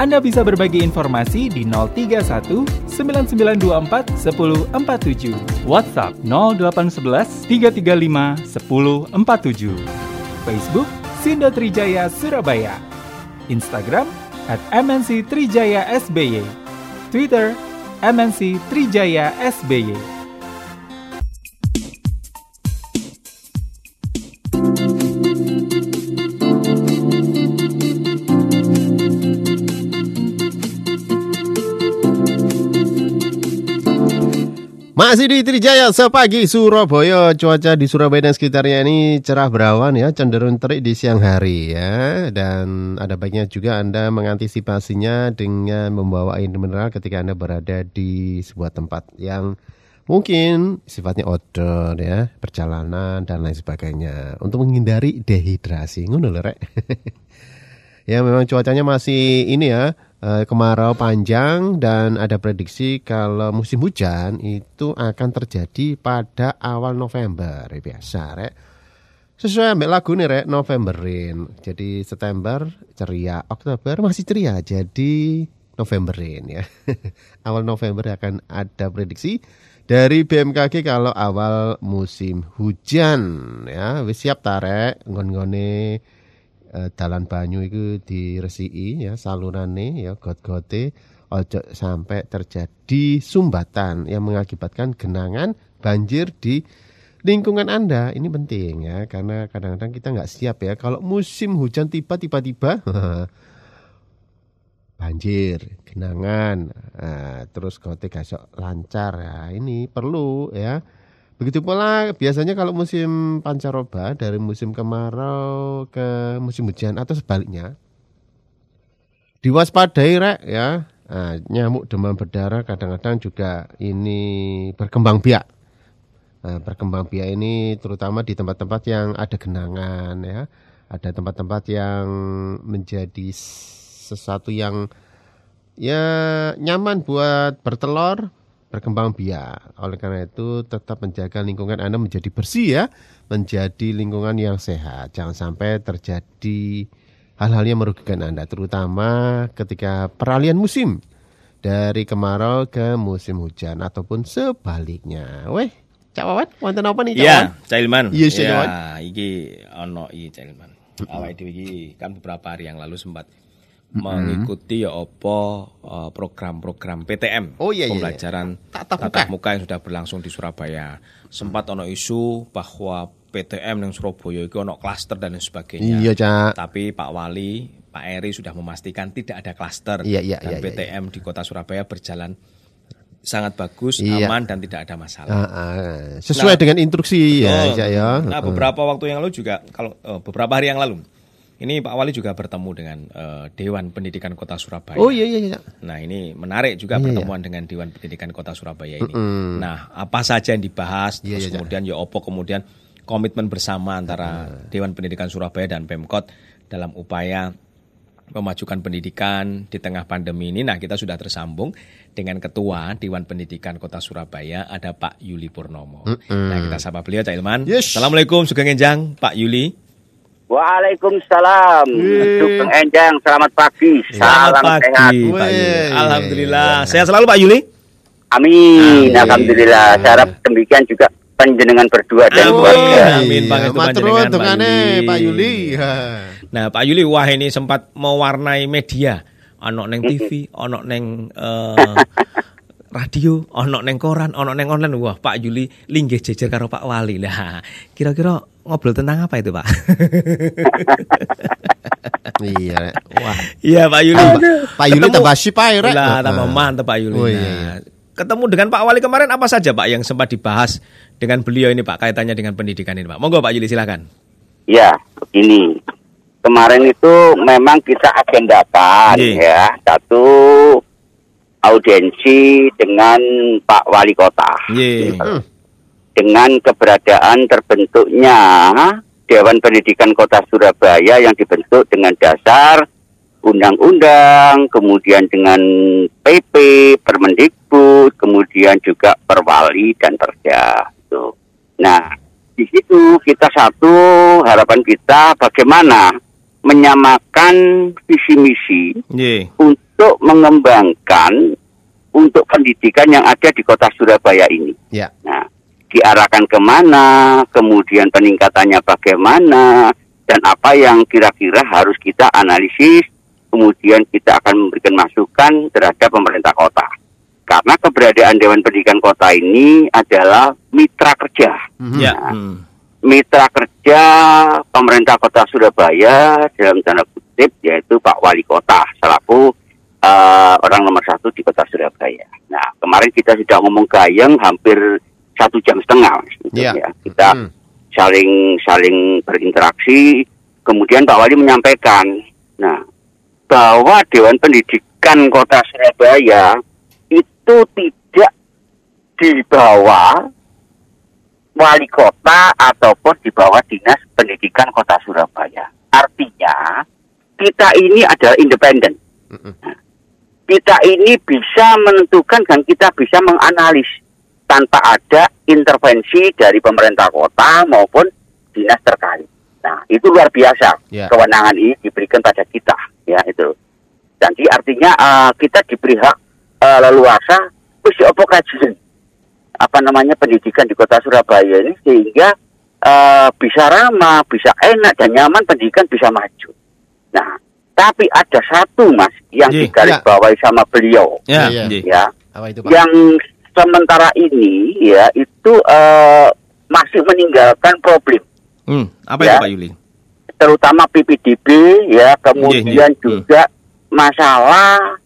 Anda bisa berbagi informasi di 031 9924 1047. WhatsApp 0811 335 1047. Facebook Sindo Trijaya Surabaya. Instagram at MNC Trijaya SBY. Twitter MNC Trijaya SBY. Masih di Trijaya sepagi Surabaya Cuaca di Surabaya dan sekitarnya ini cerah berawan ya Cenderung terik di siang hari ya. Dan ada baiknya juga Anda mengantisipasinya Dengan membawa air mineral ketika Anda berada di sebuah tempat Yang mungkin sifatnya outdoor ya Perjalanan dan lain sebagainya. Untuk menghindari dehidrasi Ngono rek. Ya memang cuacanya masih ini ya kemarau panjang dan ada prediksi kalau musim hujan itu akan terjadi pada awal November. Ya biasa rek. Sesuai ambil lagu nih rek Novemberin. Jadi September ceria. Oktober masih ceria. Jadi Novemberin ya. Awal November akan ada prediksi dari BMKG kalau awal musim hujan ya. Wis siap tarek ngon-ngone eh, dalan banyu itu diresiki ya salurane ya got-gote ojo sampai terjadi sumbatan yang mengakibatkan genangan banjir di lingkungan Anda. Ini penting ya karena kadang-kadang kita nggak siap ya kalau musim hujan tiba tiba-tiba banjir, genangan, nah, terus gote gasok lancar ya ini perlu ya Begitu pula biasanya kalau musim pancaroba dari musim kemarau ke musim hujan atau sebaliknya diwaspadai rek ya. Nah, nyamuk demam berdarah kadang-kadang juga ini berkembang biak. Nah, berkembang biak ini terutama di tempat-tempat yang ada genangan ya. Ada tempat-tempat yang menjadi sesuatu yang ya nyaman buat bertelur berkembang biak. Oleh karena itu tetap menjaga lingkungan Anda menjadi bersih ya, menjadi lingkungan yang sehat. Jangan sampai terjadi hal-hal yang merugikan Anda, terutama ketika peralihan musim dari kemarau ke musim hujan ataupun sebaliknya. Weh, Cak Wawan, wonten apa nih Cak Iya, Cak Ilman. Iya, Cak Ilman. iki ono iki Cak Ilman. Awake dhewe iki kan beberapa hari yang lalu sempat mengikuti ya apa eh, program-program PTM Oh, iya, iya, iya. pembelajaran Tatap tatap muka. muka yang sudah berlangsung di Surabaya. Sempat ono isu bahwa PTM yang Surabaya itu ono klaster dan lain sebagainya. Iya, Cak. Tapi Pak Wali, Pak Eri sudah memastikan tidak ada klaster Iya, iya, dan iya, iya, PTM di Kota Surabaya berjalan sangat bagus, Iya. aman dan tidak ada masalah. Ah, ah, sesuai Nah, dengan instruksi ya, Cak ya. Nah, beberapa waktu yang lalu juga kalau eh, beberapa hari yang lalu ini Pak Wali juga bertemu dengan eh, Dewan Pendidikan Kota Surabaya. Oh iya iya iya. Nah, ini menarik juga Iya, pertemuan dengan Dewan Pendidikan Kota Surabaya ini. Nah, apa saja yang dibahas Iya, terus iya, kemudian ya opo kemudian komitmen bersama antara Dewan Pendidikan Surabaya dan Pemkot dalam upaya memajukan pendidikan di tengah pandemi ini. Nah, kita sudah tersambung dengan Ketua Dewan Pendidikan Kota Surabaya, ada Pak Yuli Purnomo. Nah, kita sapa beliau, Cak Ilman. Yes. Assalamualaikum, Sugeng Enjang, Pak Yuli. Waalaikumsalam. Sugeng Enjang, selamat pagi. Selamat Salam pagi, sehat. Pak Yuli. Alhamdulillah. Sehat selalu, Pak Yuli? Amin. Amin. Alhamdulillah. Saya harap demikian juga panjenengan berdua dan Amin. keluarga. Amin. Iya, matur panjenengan, Pak Yuli. Pak Yuli. Nah, Pak Yuli wah ini sempat mewarnai media. Ono neng TV, ono neng eh, radio, ono neng koran, ono neng online. Wah, Pak Yuli linggih jejer karo Pak Wali. Lah, kira-kira ngobrol tentang apa itu, Pak? Iya. Wah. Iya, Pak Yuli. Pak Yuli tambah sip ae, Rek. Lah, tambah Ah. mantep Pak Yuli. Oh, iya, Nah, iya. ketemu dengan Pak Wali kemarin apa saja, Pak, yang sempat dibahas dengan beliau ini, Pak, kaitannya dengan pendidikan ini, Pak. Monggo, Pak Yuli, silakan. Ya, begini. Kemarin itu memang kita agendakan Iya. ya satu audiensi dengan Pak Wali Kota Iya. dengan keberadaan terbentuknya Dewan Pendidikan Kota Surabaya yang dibentuk dengan dasar undang-undang, kemudian dengan PP, Permendikbud, kemudian juga Perwali dan Perda. Gitu. Nah, di situ kita satu harapan kita bagaimana menyamakan visi misi Nggih. untuk mengembangkan untuk pendidikan yang ada di kota Surabaya ini. Ya. Nah, diarahkan ke mana, kemudian peningkatannya bagaimana, dan apa yang kira-kira harus kita analisis, kemudian kita akan memberikan masukan terhadap pemerintah kota. Karena keberadaan Dewan Pendidikan Kota ini adalah mitra kerja. Mhm. Ya. Nah, hmm. Mitra kerja pemerintah kota Surabaya dalam tanda kutip yaitu Pak Wali Kota selaku eh, orang nomor satu di kota Surabaya. Nah kemarin kita sudah ngomong gayeng hampir satu jam setengah, Mas, gitu Ya. ya. Kita Mhm. saling saling berinteraksi. Kemudian Pak Wali menyampaikan, nah bahwa Dewan Pendidikan Kota Surabaya itu tidak di bawah wali kota ataupun di bawah dinas pendidikan kota Surabaya. Artinya kita ini adalah independen. Mhm. Kita ini bisa menentukan dan kita bisa menganalis tanpa ada intervensi dari pemerintah kota maupun dinas terkait. Nah, itu luar biasa. Ya. Kewenangan ini diberikan pada kita, ya itu. Jadi artinya eh, kita diberi hak eh, leluasa apa kajian apa namanya pendidikan di kota Surabaya ini sehingga eh, bisa ramah, bisa enak dan nyaman pendidikan bisa maju. Nah, tapi ada satu mas yang Iya, digarisbawahi sama beliau Ya. Iya, nggih. ya Apa itu Pak? yang sementara ini ya itu eh, masih meninggalkan problem Hmm. Apa Ya. itu Pak Yuli? terutama PPDB ya kemudian Iya, iya. juga masalah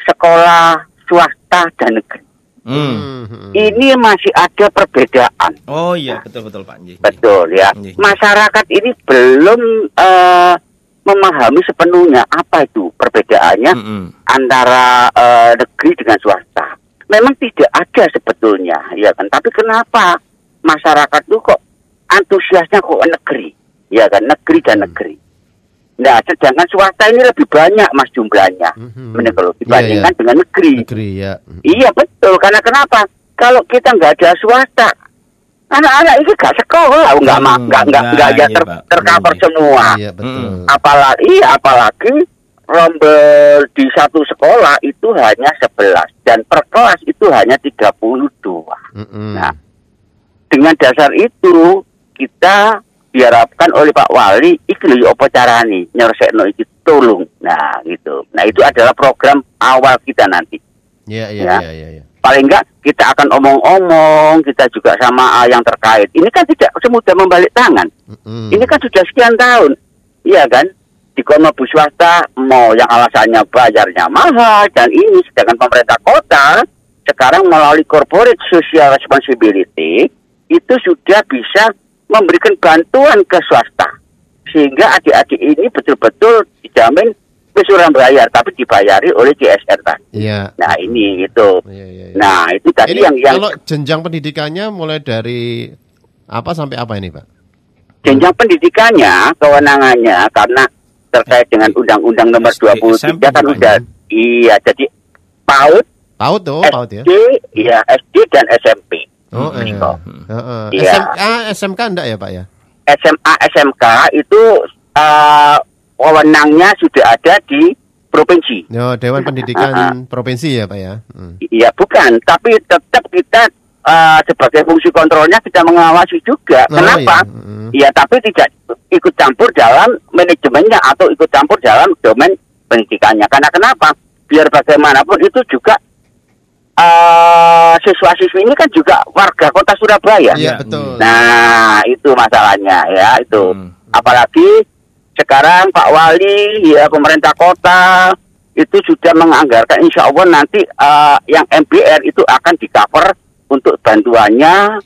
sekolah swasta dan negeri Hmm. Mhm. ini masih ada perbedaan Oh iya, betul betul Pak. Betul ya Iya. masyarakat ini belum eh, memahami sepenuhnya apa itu perbedaannya Mm-mm. antara eh, negeri dengan swasta. Memang tidak ada sebetulnya, ya kan. Tapi kenapa masyarakat itu kok antusiasnya kok negeri, ya kan, negeri dan Hmm. negeri. Nah, sedangkan swasta ini lebih banyak mas jumlahnya, Mhm. Benar kalau Iya, dibandingkan iya. dengan negeri. Negeri ya. Iya betul, karena kenapa? Kalau kita nggak ada swasta, anak-anak ini gak sekolah, nggak Hmm, nggak nggak nggak nah, ya iya, ter- tercover Iya. semua Iya betul. Mm. apalagi iya, apalagi rombel di satu sekolah itu hanya 11 dan per kelas itu hanya 32. Mhm. Nah, dengan dasar itu kita diharapkan oleh Pak Wali iki lho apa carane nyelesekno iki tolong. Nah, gitu. Nah, itu adalah program awal kita nanti. Iya iya Ya. iya iya. Paling enggak kita akan omong-omong, kita juga sama ah, yang terkait. Ini kan tidak semudah membalik tangan. Mhm. Ini kan sudah sekian tahun, iya kan? Di koma bus swasta mau yang alasannya bayarnya mahal dan ini sedangkan pemerintah kota sekarang melalui corporate social responsibility itu sudah bisa memberikan bantuan ke swasta sehingga adik-adik ini betul-betul dijamin kesuran bayar tapi dibayari oleh CSR tadi. Iya. Nah ini itu. Iya iya. iya. Nah itu tadi ini yang yang kalau jenjang pendidikannya mulai dari apa sampai apa ini Pak? jenjang pendidikannya, kewenangannya karena terkait dengan Undang-Undang Nomor SD, 23 SMP kan udah iya jadi PAUD, PAUD tuh, PAUD ya. SD, ya SD dan SMP. Oh, iya. Gitu. Heeh. Iya. SMA, SMK enggak ya, Pak ya? SMA, SMK itu eh, wewenangnya sudah ada di provinsi. Yo, Dewan Pendidikan Provinsi ya, Pak ya. Hmm. Iya bukan, tapi tetap kita eh, sebagai fungsi kontrolnya kita mengawasi juga. Oh, Kenapa? iya. Mm. Iya, tapi tidak ikut campur dalam manajemennya atau ikut campur dalam domain pendidikannya. Karena kenapa? Biar bagaimanapun itu juga eh siswa-siswi ini kan juga warga kota Surabaya. Iya, Iya. betul. Nah, itu masalahnya ya, itu. Hmm. Apalagi sekarang Pak Wali, ya pemerintah kota itu sudah menganggarkan insya Allah nanti eh, yang MBR itu akan di cover untuk bantuannya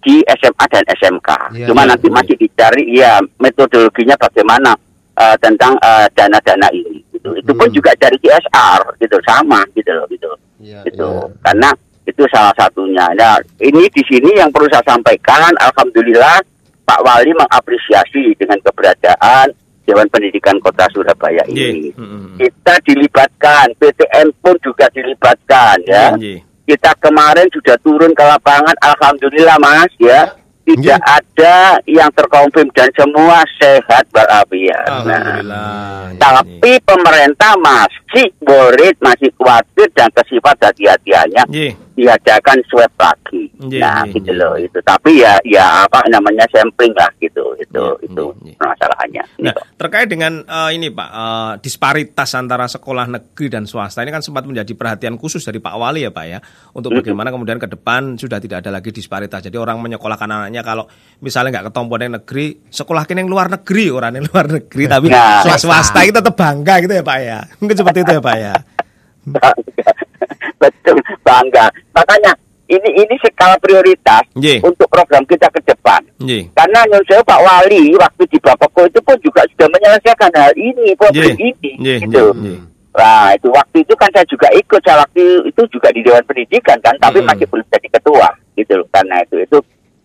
di SMA dan SMK. Iya, Cuma iya, nanti iya. masih dicari ya metodologinya bagaimana eh, tentang eh, dana-dana ini. Gitu. Itu pun Hmm. juga dari CSR gitu sama gitu loh gitu Iya, itu iya. karena itu salah satunya. Nah, ini di sini yang perlu saya sampaikan, alhamdulillah Pak Wali mengapresiasi dengan keberadaan Dewan Pendidikan Kota Surabaya Nggih. ini. Mm-mm. Kita dilibatkan, PTN pun juga dilibatkan ya. Nggih. Kita kemarin sudah turun ke lapangan, alhamdulillah Mas ya. Tidak ada yang terkonfirm dan semua sehat walafiat. Nah, tapi pemerintah masih worried, masih khawatir dan kesifat hati-hatiannya Nggih. Diadakan swab lagi. Nggih, nah, nggih, gitu nggih. loh itu. Tapi ya ya apa namanya sampling lah gitu. Itu Nggih, itu nggih, nggih. masalahnya. Nah, terkait dengan eh, ini Pak, eh, disparitas antara sekolah negeri dan swasta ini kan sempat menjadi perhatian khusus dari Pak Wali ya Pak ya, untuk bagaimana kemudian ke depan sudah tidak ada lagi disparitas. Jadi orang menyekolahkan anaknya kalau misalnya nggak ketompo yang negeri, sekolahkan yang luar negeri, orang yang luar negeri, tapi Nah. swasta, swasta itu tetap bangga gitu ya Pak ya. Mungkin seperti itu ya Pak ya. Betul, bangga. Makanya ini ini skala prioritas Nggih. untuk program kita ke depan. Nggih. Karena menurut saya Pak Wali waktu di Bapeko itu pun juga sudah menyelesaikan hal ini, problem Nggih. ini, Nggih, gitu. nggih. Nah, itu waktu itu kan saya juga ikut, saya waktu itu juga di Dewan Pendidikan kan, tapi Mm. masih belum jadi ketua, gitu loh. Karena itu itu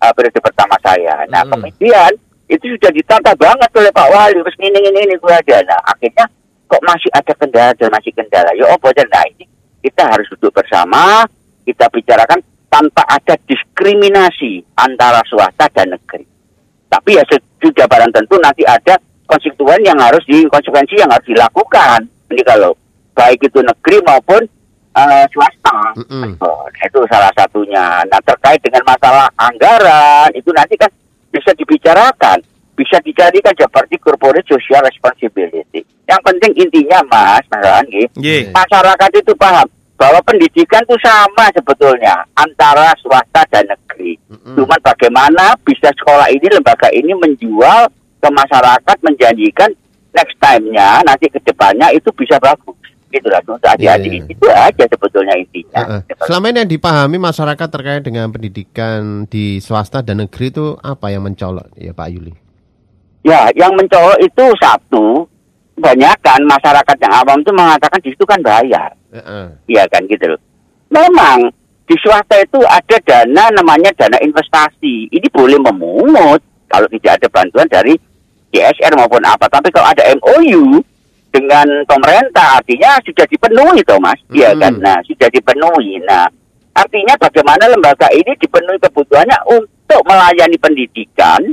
uh, periode pertama saya. Nah, Mm. kemudian itu sudah ditata banget oleh Pak Wali, terus ini ini ini gue ada. Nah, akhirnya kok masih ada kendala dan masih kendala. Ya apa dan nah ini kita harus duduk bersama, kita bicarakan tanpa ada diskriminasi antara swasta dan negeri. Tapi ya sudah barang tentu nanti ada konstituen yang harus di konsekuensi yang harus dilakukan. Ini kalau baik itu negeri maupun eh, swasta. Oh, nah, itu salah satunya. Nah terkait dengan masalah anggaran itu nanti kan bisa dibicarakan, bisa dicarikan seperti corporate social responsibility. Yang penting intinya mas, mas Anggi, Nggih. masyarakat itu paham bahwa pendidikan itu sama sebetulnya antara swasta dan negeri. Mm-mm. Cuman bagaimana bisa sekolah ini, lembaga ini menjual ke masyarakat, menjanjikan next time-nya, nanti ke depannya itu bisa bagus. Gitu lah, untuk adik-adik. Iya. Itu aja sebetulnya intinya. Heeh. Selama ini yang dipahami masyarakat terkait dengan pendidikan di swasta dan negeri itu apa yang mencolok ya Pak Yuli? Ya, yang mencolok itu satu, kebanyakan masyarakat yang awam itu mengatakan di situ kan bayar. Iya kan gitu loh. Memang di swasta itu ada dana namanya dana investasi. Ini boleh memungut kalau tidak ada bantuan dari CSR maupun apa. Tapi kalau ada MOU dengan pemerintah artinya sudah dipenuhi toh Mas. Iya Mm. kan. Nah, sudah dipenuhi. Nah, artinya bagaimana lembaga ini dipenuhi kebutuhannya untuk melayani pendidikan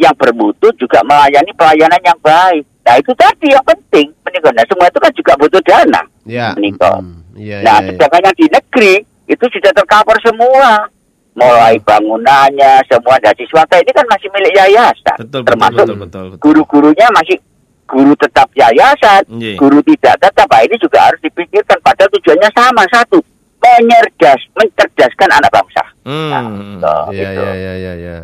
yang bermutu juga melayani pelayanan yang baik. Nah, itu tadi yang penting. Menikah. Nah, semua itu kan juga butuh dana. Ya. Menikah. Mm, Iya, Nah, iya, iya. sedangkan yang di negeri itu sudah tercover semua. Mulai bangunannya, semua dari swasta ini kan masih milik yayasan. Betul, Termasuk betul, betul, betul. guru-gurunya masih guru tetap yayasan, Nggih. guru tidak tetap. Nah, ini juga harus dipikirkan. Padahal tujuannya sama satu, menyerdas, mencerdaskan anak bangsa. Nah, Hmm. so, Iya, gitu. iya, iya, iya, iya.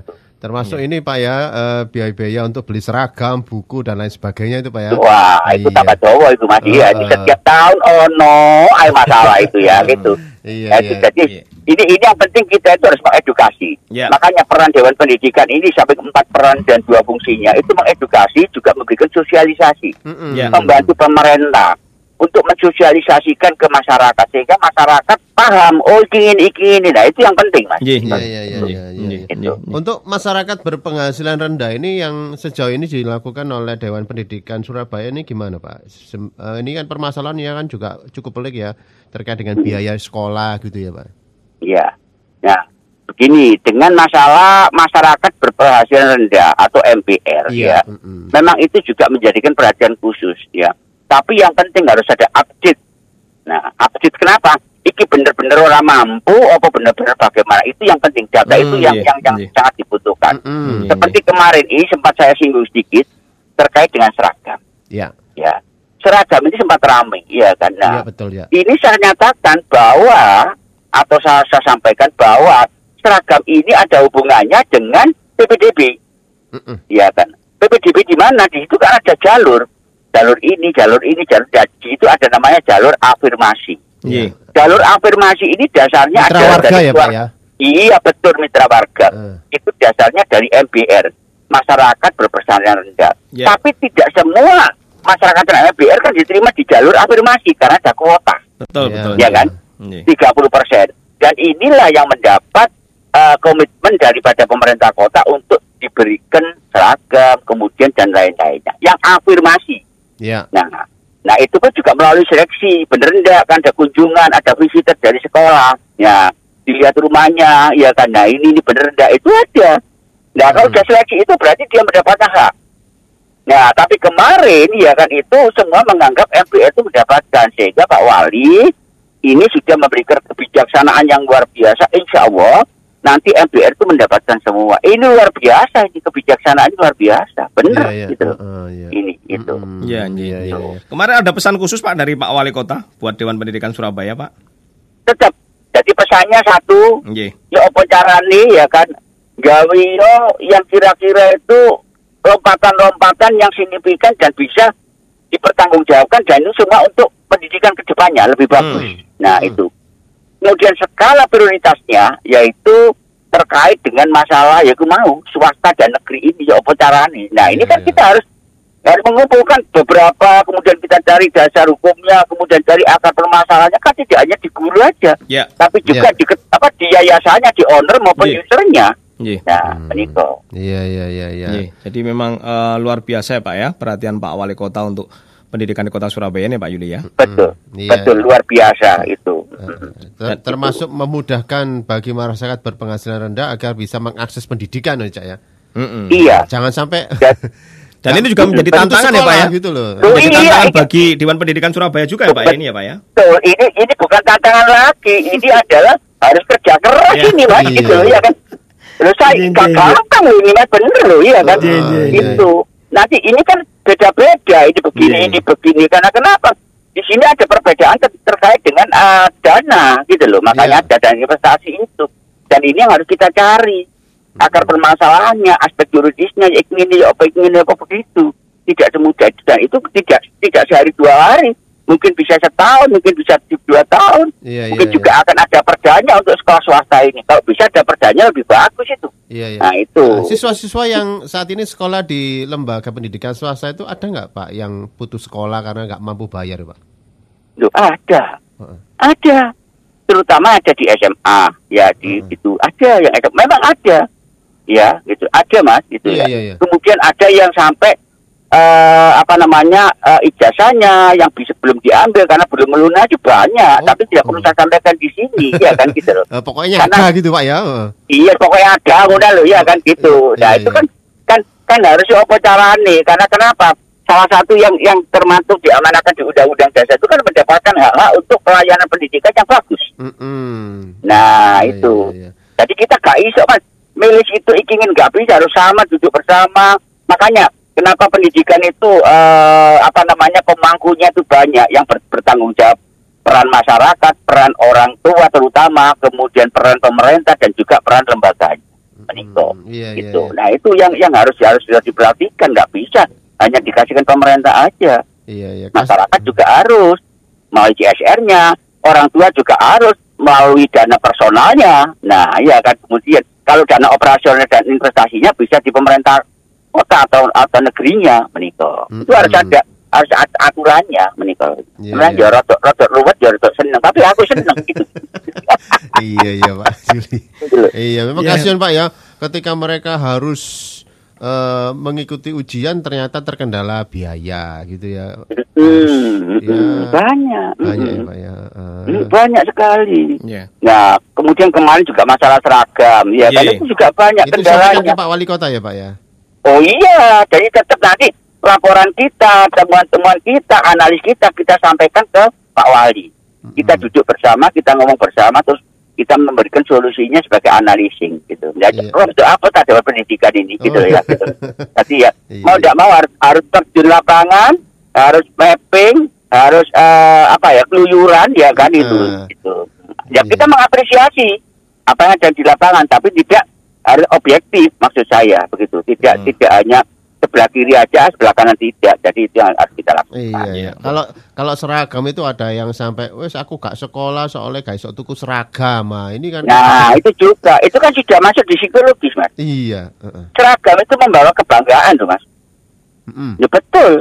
Termasuk ini Pak ya, eh, biaya-biaya untuk beli seragam, buku dan lain sebagainya itu Pak ya. Wah, itu Iya. tambah Jawa itu Mas. Iya, ini Heeh. setiap tahun oh no, ay masalah itu ya gitu. Iya, Ya, iya. Jadi Iya. ini ini yang penting kita itu harus mengedukasi. Ya. Makanya peran Dewan Pendidikan ini sampai empat peran dan dua fungsinya itu mengedukasi juga memberikan sosialisasi, Mm-mm. Ya. membantu pemerintah untuk mensosialisasikan ke masyarakat sehingga masyarakat paham oh iki ini iki ini. Nah itu yang penting mas. Iya, iya, iya, iya, iya. Nggih. Untuk masyarakat berpenghasilan rendah ini yang sejauh ini dilakukan oleh Dewan Pendidikan Surabaya ini gimana Pak? Sem- eh, ini kan permasalahannya kan juga cukup pelik ya terkait dengan biaya sekolah gitu ya Pak. Iya. Nah begini dengan masalah masyarakat berpenghasilan rendah atau MPR ya. mm-mm. memang itu juga menjadikan perhatian khusus ya. Tapi yang penting harus ada update. Nah, update kenapa? Iki bener-bener orang mampu apa bener-bener bagaimana? Itu yang penting. Data Hmm, itu yang iya, yang yang iya. sangat dibutuhkan. Mm-mm. Seperti kemarin ini sempat saya singgung sedikit terkait dengan seragam. Ya, Ya, seragam ini sempat ramai, ya kan? Nah, betul ya. ini saya nyatakan bahwa atau saya, saya sampaikan bahwa seragam ini ada hubungannya dengan PPDB Mm-mm. ya kan. PPDB di mana? Di situ kan ada jalur. Jalur ini, jalur ini, jalur dan di situ ada namanya jalur afirmasi. Nggih. Jalur afirmasi ini dasarnya Mitra adalah warga dari ya Pak ya. Iya betul mitra warga. Eh. Itu dasarnya dari MBR, masyarakat berpenghasilan rendah. Ya. Tapi tidak semua masyarakat dengan MBR kan diterima di jalur afirmasi karena ada kuota Betul, Iya. betul. Ya kan? Nggih. 30 persen. Dan inilah yang mendapat eh, komitmen daripada pemerintah kota untuk diberikan seragam, kemudian dan lain-lainnya. Yang afirmasi. Ya. Nah, nah itu pun juga melalui seleksi. Bener enggak kan ada kunjungan, ada visitor dari sekolah. Ya, dilihat rumahnya, ya kan. Nah ini, ini bener enggak itu ada. Nah kalau Hmm. sudah seleksi itu berarti dia mendapatkan hak. Nah, tapi kemarin ya kan itu semua menganggap MPR itu mendapatkan sehingga Pak Wali ini sudah memberikan kebijaksanaan yang luar biasa. Insya Allah nanti MPR itu mendapatkan semua. Ini luar biasa ini kebijaksanaan ini luar biasa, benar Iya, iya. gitu. Heeh, iya. Ini itu. Mm, Iya, iya, iya, iya, iya. Kemarin ada pesan khusus Pak dari Pak Wali Kota buat Dewan Pendidikan Surabaya, Pak. Tetap jadi pesannya satu, Nggih. ya apa carane ya kan gawe yo yang kira-kira itu lompatan-lompatan yang signifikan dan bisa dipertanggungjawabkan dan itu semua untuk pendidikan ke depannya lebih bagus. Hmm. Nah Hmm. itu. Kemudian skala prioritasnya yaitu terkait dengan masalah ya mau swasta dan negeri ini ya apa carane. Nah ini Iya, kan iya. kita harus harus mengumpulkan beberapa kemudian kita cari dasar hukumnya kemudian cari akar permasalahannya kan tidak hanya di guru aja Ya, tapi juga di ke- apa di yayasannya di owner maupun Iya. usernya nggih. nah Hmm. meniko Iya, iya, iya, iya. Nggih. Jadi memang eh, luar biasa ya Pak ya perhatian Pak Wali Kota untuk pendidikan di Kota Surabaya nih Pak Yuli ya. betul Iya. betul luar biasa itu Ter- termasuk memudahkan bagi masyarakat berpenghasilan rendah agar bisa mengakses pendidikan ya, Cak ya. Mm-mm. iya Jangan sampai Dan- Dan ini juga menjadi tantangan ya Pak ya. sekolah gitu loh. Oh, Menjadi iya, tantangan iya. bagi Dewan Pendidikan Surabaya juga ya Pak ya ini ya Pak ya. betul ini ini bukan tantangan lagi ini adalah harus kerja keras Iya. ini mas Iya. gitu loh ya kan Loh saya Iya, gak iya, gampang loh ini mas bener loh iya kan Iya, iya, iya. itu nanti ini kan beda-beda ini begini Iya. ini begini. Karena kenapa? Di sini ada perbedaan ter- terkait dengan ah, dana gitu loh. Makanya Iya. ada dana investasi itu. Dan ini yang harus kita cari. Akar permasalahannya aspek yuridisnya ya ini apa ini apa begitu. Tidak semudah itu. Dan itu tidak tidak sehari dua hari mungkin bisa setahun mungkin bisa dua tahun. Iya, mungkin iya, juga akan ada perdanya untuk sekolah swasta ini. Kalau bisa ada perdanya lebih bagus itu. Iya, iya. nah itu. Nah, Siswa-siswa yang saat ini sekolah di lembaga pendidikan swasta itu ada nggak Pak yang putus sekolah karena nggak mampu bayar Pak? Loh, ada. Heeh. ada. Terutama ada di SMA ya di Hmm. itu ada yang ada. Memang ada. Ya gitu. Ada mas gitu Iya, ya. iya, iya. kemudian ada yang sampai eh, apa namanya eh, ijazahnya yang bisa belum diambil karena belum melunasi banyak Oh. tapi tidak perlu saya sampaikan di sini ya kan gitu loh Eh, pokoknya Karena- ada gitu Pak ya. Heeh. iya pokoknya ada udah loh ya kan gitu nah Iya, itu iya. kan kan kan harus apa carane karena kenapa salah satu yang yang termasuk diamanahkan di undang-undang dasar itu kan mendapatkan hak-hak untuk pelayanan pendidikan yang bagus Mm-mm. nah Iya, itu iya, iya. jadi kita gak iso mas milih itu ingin nggak bisa harus sama duduk bersama makanya kenapa pendidikan itu eh, apa namanya pemangkunya itu banyak? Yang ber- bertanggung jawab peran masyarakat peran orang tua terutama kemudian peran pemerintah dan juga peran lembaganya. Meniko Mm, iya, iya, gitu. iya. nah itu yang yang harus harus sudah diperhatikan. Nggak bisa hanya dikasihkan pemerintah aja. Iya, iya. Masyarakat juga harus melalui CSR-nya, orang tua juga harus melalui dana personalnya. Nah, ya kan? Kemudian kalau dana operasional dan investasinya bisa di pemerintah kota atau atau negerinya menikah. Itu harus ada harus ada aturannya menikah. Iya, Sebenarnya iya. ya rotok rotok ruwet ya rotok seneng, tapi aku seneng gitu. iya, iya Pak Juli. Gitu. Iya, memang Iya. kasihan Pak ya ketika mereka harus eh, mengikuti ujian ternyata terkendala biaya gitu ya. Hmm, Ya. hmm, banyak, Banyak ya hmm, Pak ya. Hmm, banyak sekali. Iya. Nah, kemudian kemarin juga masalah seragam, ya kan Iya. itu juga banyak itu kendalanya. ke Pak Wali Kota ya Pak ya. Oh iya, jadi tetap nanti laporan kita, temuan-temuan kita, analis kita kita sampaikan ke Pak Wali. Kita duduk bersama, kita ngomong bersama, terus kita memberikan solusinya sebagai analising gitu. Jadi Iya. oh, untuk apa tak ada pendidikan ini gitu Oh. ya. Gitu. Jadi ya Iya. mau tidak mau harus, harus terjun lapangan, harus mapping, harus eh, apa ya keluyuran ya kan itu. Ah. Gitu. Ya Iya. kita mengapresiasi apa yang ada di lapangan, tapi tidak harus objektif maksud saya begitu. Tidak Hmm. tidak hanya sebelah kiri aja, sebelah kanan tidak. Jadi itu yang harus kita lakukan. Iya, iya. Kalau kalau seragam itu ada yang sampai wes aku gak sekolah soalnya gak iso tuku seragam. Nah, ini kan Nah, itu juga. Itu kan sudah masuk di psikologis, Mas. Iya, heeh. Seragam itu membawa kebanggaan tuh, Mas. Mm-mm. Ya betul.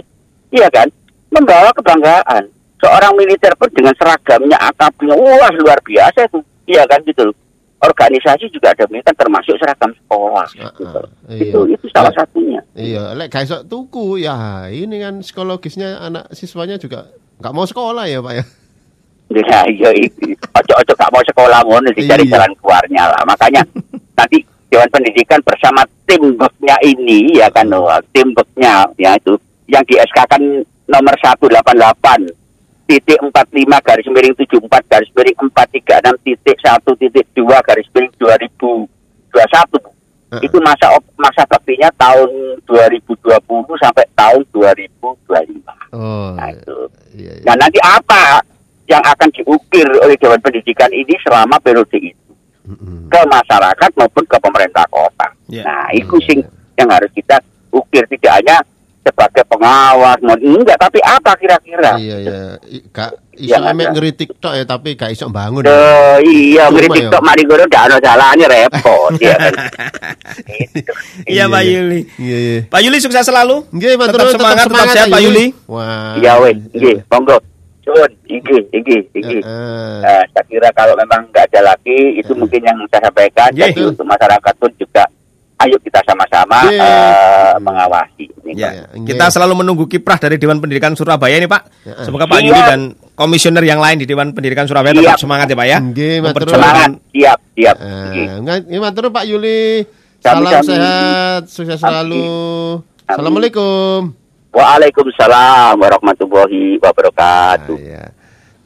Iya kan? Membawa kebanggaan. Seorang militer pun dengan seragamnya, akabnya, wah luar biasa itu. Iya kan gitu loh. Organisasi juga demikian termasuk seragam sekolah. Ah, gitu. ah, Itu iya. itu salah Lek- satunya. Iya, lek gak iso tuku ya ini kan psikologisnya anak siswanya juga nggak mau sekolah ya Pak ya. Ya, iya itu. Ojo-ojo gak mau sekolah ngono dicari Iya. jalan keluarnya lah. Makanya nanti Dewan Pendidikan bersama tim beknya ini ya kan oh, tim beknya ya itu yang di SK kan nomor 188 titik 45 garis miring 74 garis miring 436 titik 1 titik 2 garis miring 2021 Heeh. itu masa masa baktinya tahun 2020 sampai tahun 2025 Oh. nah itu Iya, iya. Nah nanti apa yang akan diukir oleh Dewan Pendidikan ini selama periode itu ke masyarakat maupun ke pemerintah kota. Ya. Nah itu Iya. sing yang harus kita ukir tidak hanya sebagai pengawas, mau enggak tapi apa kira-kira? Iya iya. I- Gak iso Yang emek ngeritik tok ya tapi gak iso bangun. Duh, iya, Cuma ngeritik ya. kok mari ngono ndak ono salahnya repot ya kan. Iya Pak iya. Yuli. Iya iya. Pak Yuli sukses selalu. Nggih, matur Tetap semangat, tetap sehat, Pak Yuli. Wah. Iya wes, nggih, monggo. Sun, iki, iki, iki. Eh, saya kira kalau memang nggak ada lagi itu mungkin yang saya sampaikan Iya. jadi untuk masyarakat pun juga ayo kita sama-sama Iya. eh, mengawasi ini. Ya, Iya, kita selalu menunggu kiprah dari Dewan Pendidikan Surabaya ini Pak. Ya. Semoga Pak Iya. Yuli dan komisioner yang lain di Dewan Pendidikan Surabaya Iya. tetap semangat ya Pak ya. Nggih, matur nuwun. Memperjuangkan semangat siap siap Eh, ini matur nuwun, Pak Yuli. Salam sami. sehat, sukses selalu. Amin. Assalamualaikum. Waalaikumsalam warahmatullahi wabarakatuh Ah, iya.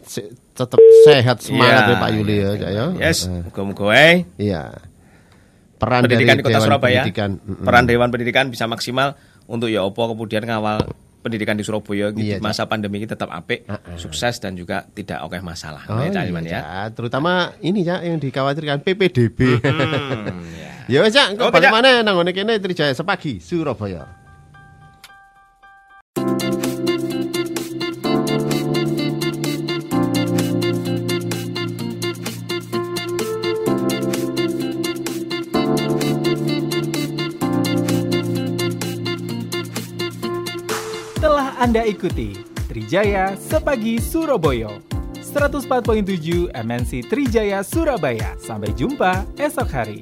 Se- tetap sehat semangat Iya, ya Pak Yuli ya, ya. Yes, muga-muga eh, Iya. Peran pendidikan di dari Kota Dewan Surabaya, Pendidikan. Peran Dewan Pendidikan bisa maksimal untuk ya opo kemudian ngawal pendidikan di Surabaya di Iya, masa pandemi ini tetap apik, Ah, ah. sukses dan juga tidak oke masalah. Oh, Nah, iya, Cak Iman ya. Terutama ini ya yang dikhawatirkan PPDB. Hmm, ya. Ya wes Cak, Oke, balik Cak. mana nang ngene kene Trijaya sepagi Surabaya. Anda ikuti Trijaya Sepagi Surabaya 104.7 MNC Trijaya Surabaya. Sampai jumpa esok hari.